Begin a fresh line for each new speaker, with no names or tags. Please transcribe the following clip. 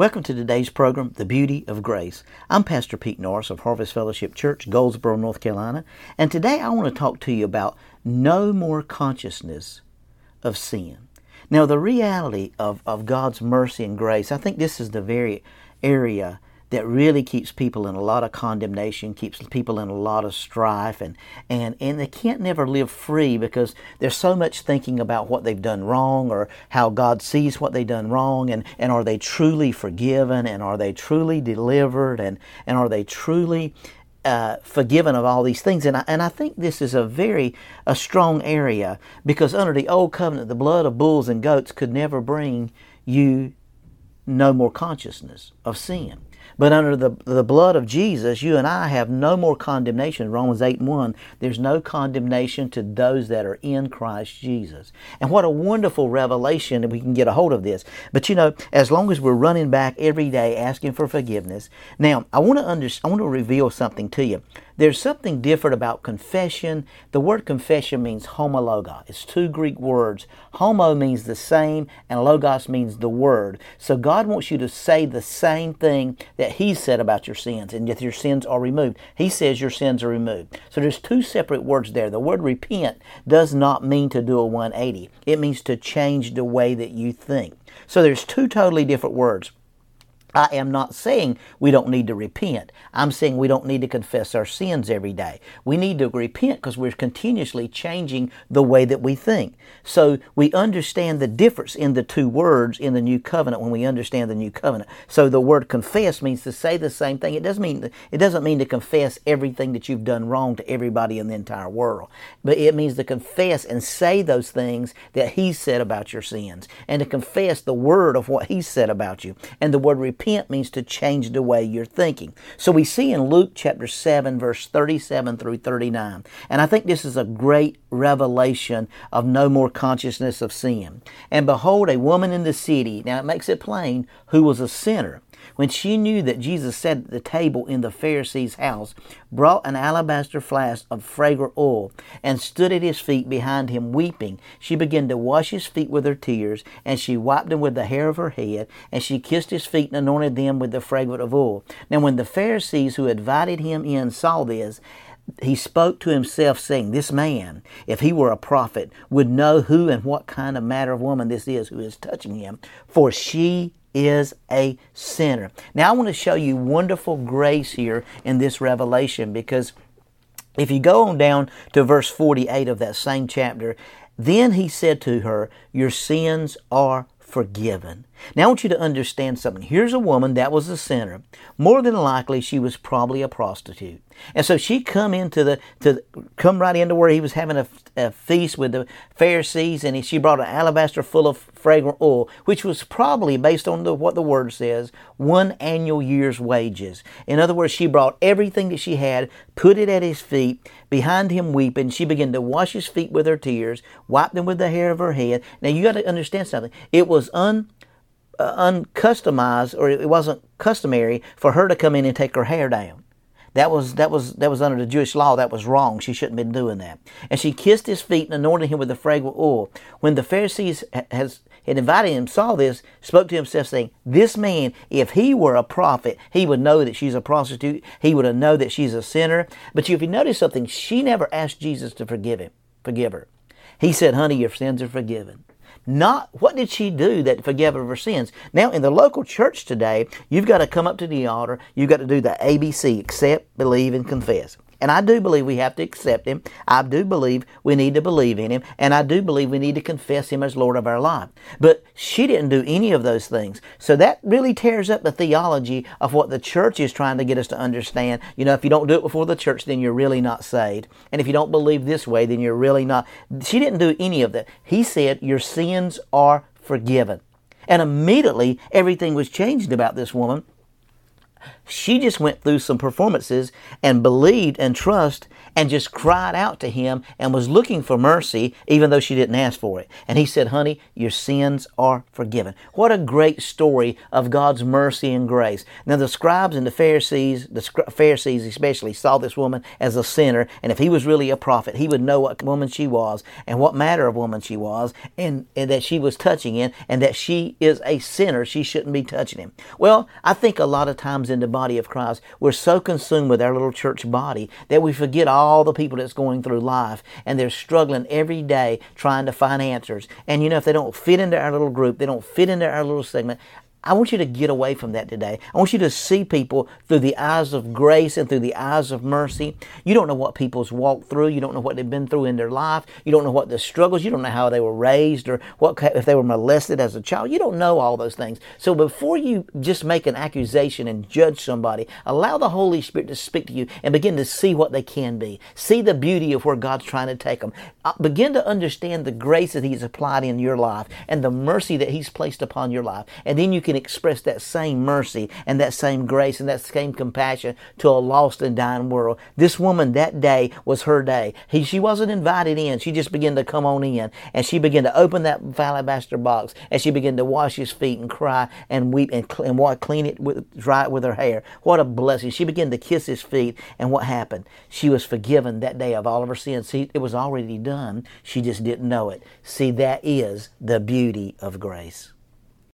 Welcome to today's program, The Beauty of Grace. I'm Pastor Pete Norris of Harvest Fellowship Church, Goldsboro, North Carolina, and today I want to talk to you about no more consciousness of sin. Now, the reality of, of God's mercy and grace, I think this is the very area that really keeps people in a lot of condemnation, keeps people in a lot of strife, and, and, and they can't never live free because there's so much thinking about what they've done wrong or how God sees what they've done wrong, and, and are they truly forgiven, and are they truly delivered, and, and are they truly uh, forgiven of all these things. And I, and I think this is a very a strong area because under the old covenant, the blood of bulls and goats could never bring you no more consciousness of sin. But under the, the blood of Jesus, you and I have no more condemnation. Romans 8 1, there's no condemnation to those that are in Christ Jesus. And what a wonderful revelation that we can get a hold of this. But you know, as long as we're running back every day asking for forgiveness. Now, I want to under, I want to reveal something to you. There's something different about confession. The word confession means homologa. It's two Greek words. Homo means the same, and logos means the word. So God wants you to say the same thing that He said about your sins, and that your sins are removed. He says your sins are removed. So there's two separate words there. The word repent does not mean to do a 180. It means to change the way that you think. So there's two totally different words. I am not saying we don't need to repent. I'm saying we don't need to confess our sins every day. We need to repent because we're continuously changing the way that we think. So we understand the difference in the two words in the new covenant when we understand the new covenant. So the word confess means to say the same thing. It doesn't mean it doesn't mean to confess everything that you've done wrong to everybody in the entire world. But it means to confess and say those things that he said about your sins and to confess the word of what he said about you. And the word repent repent means to change the way you're thinking. So we see in Luke chapter 7, verse 37 through 39. And I think this is a great revelation of no more consciousness of sin. And behold, a woman in the city, now it makes it plain, who was a sinner when she knew that Jesus sat at the table in the Pharisee's house, brought an alabaster flask of fragrant oil, and stood at his feet behind him weeping, she began to wash his feet with her tears, and she wiped them with the hair of her head, and she kissed his feet and anointed them with the fragrant of oil. Now when the Pharisees who invited him in saw this, he spoke to himself, saying, This man, if he were a prophet, would know who and what kind of matter of woman this is who is touching him, for she is a sinner. Now, I want to show you wonderful grace here in this revelation because if you go on down to verse 48 of that same chapter, then he said to her, Your sins are forgiven. Now I want you to understand something. Here's a woman that was a sinner. More than likely, she was probably a prostitute, and so she come into the to come right into where he was having a, a feast with the Pharisees, and she brought an alabaster full of fragrant oil, which was probably based on the, what the word says, one annual year's wages. In other words, she brought everything that she had, put it at his feet, behind him weeping. She began to wash his feet with her tears, wipe them with the hair of her head. Now you got to understand something. It was un Uh, uncustomized or it wasn't customary for her to come in and take her hair down. That was that was that was under the Jewish law. That was wrong. She shouldn't have been doing that. And she kissed his feet and anointed him with the fragrant oil. When the Pharisees has had invited him, saw this, spoke to himself, saying, "This man, if he were a prophet, he would know that she's a prostitute. He would know that she's a sinner." But if you notice something, she never asked Jesus to forgive him, forgive her. He said, "Honey, your sins are forgiven." Not what did she do that forgave her sins? Now, in the local church today, you've got to come up to the altar. You've got to do the ABC accept, believe, and confess. And I do believe we have to accept Him. I do believe we need to believe in Him. And I do believe we need to confess Him as Lord of our life. But she didn't do any of those things. So that really tears up the theology of what the church is trying to get us to understand. You know, if you don't do it before the church, then you're really not saved. And if you don't believe this way, then you're really not. She didn't do any of that. He said, Your sins are forgiven. And immediately everything was changed about this woman She just went through some performances and believed and trust and just cried out to him and was looking for mercy even though she didn't ask for it. And he said, Honey, your sins are forgiven. What a great story of God's mercy and grace. Now, the scribes and the Pharisees, the Pharisees especially, saw this woman as a sinner. And if he was really a prophet, he would know what woman she was and what matter of woman she was and, and that she was touching him and that she is a sinner. She shouldn't be touching him. Well, I think a lot of times in the body of Christ, we're so consumed with our little church body that we forget all the people that's going through life and they're struggling every day trying to find answers. And you know, if they don't fit into our little group, they don't fit into our little segment, I want you to get away from that today. I want you to see people through the eyes of grace and through the eyes of mercy. You don't know what people's walked through. You don't know what they've been through in their life. You don't know what the struggles. You don't know how they were raised or what if they were molested as a child. You don't know all those things. So before you just make an accusation and judge somebody, allow the Holy Spirit to speak to you and begin to see what they can be. See the beauty of where God's trying to take them. Uh, begin to understand the grace that He's applied in your life and the mercy that He's placed upon your life. And then you can can express that same mercy and that same grace and that same compassion to a lost and dying world. This woman that day was her day. He, she wasn't invited in. She just began to come on in and she began to open that alabaster box and she began to wash his feet and cry and weep and, and clean it with, dry it with her hair. What a blessing. She began to kiss his feet and what happened? She was forgiven that day of all of her sins. See, it was already done. She just didn't know it. See, that is the beauty of grace.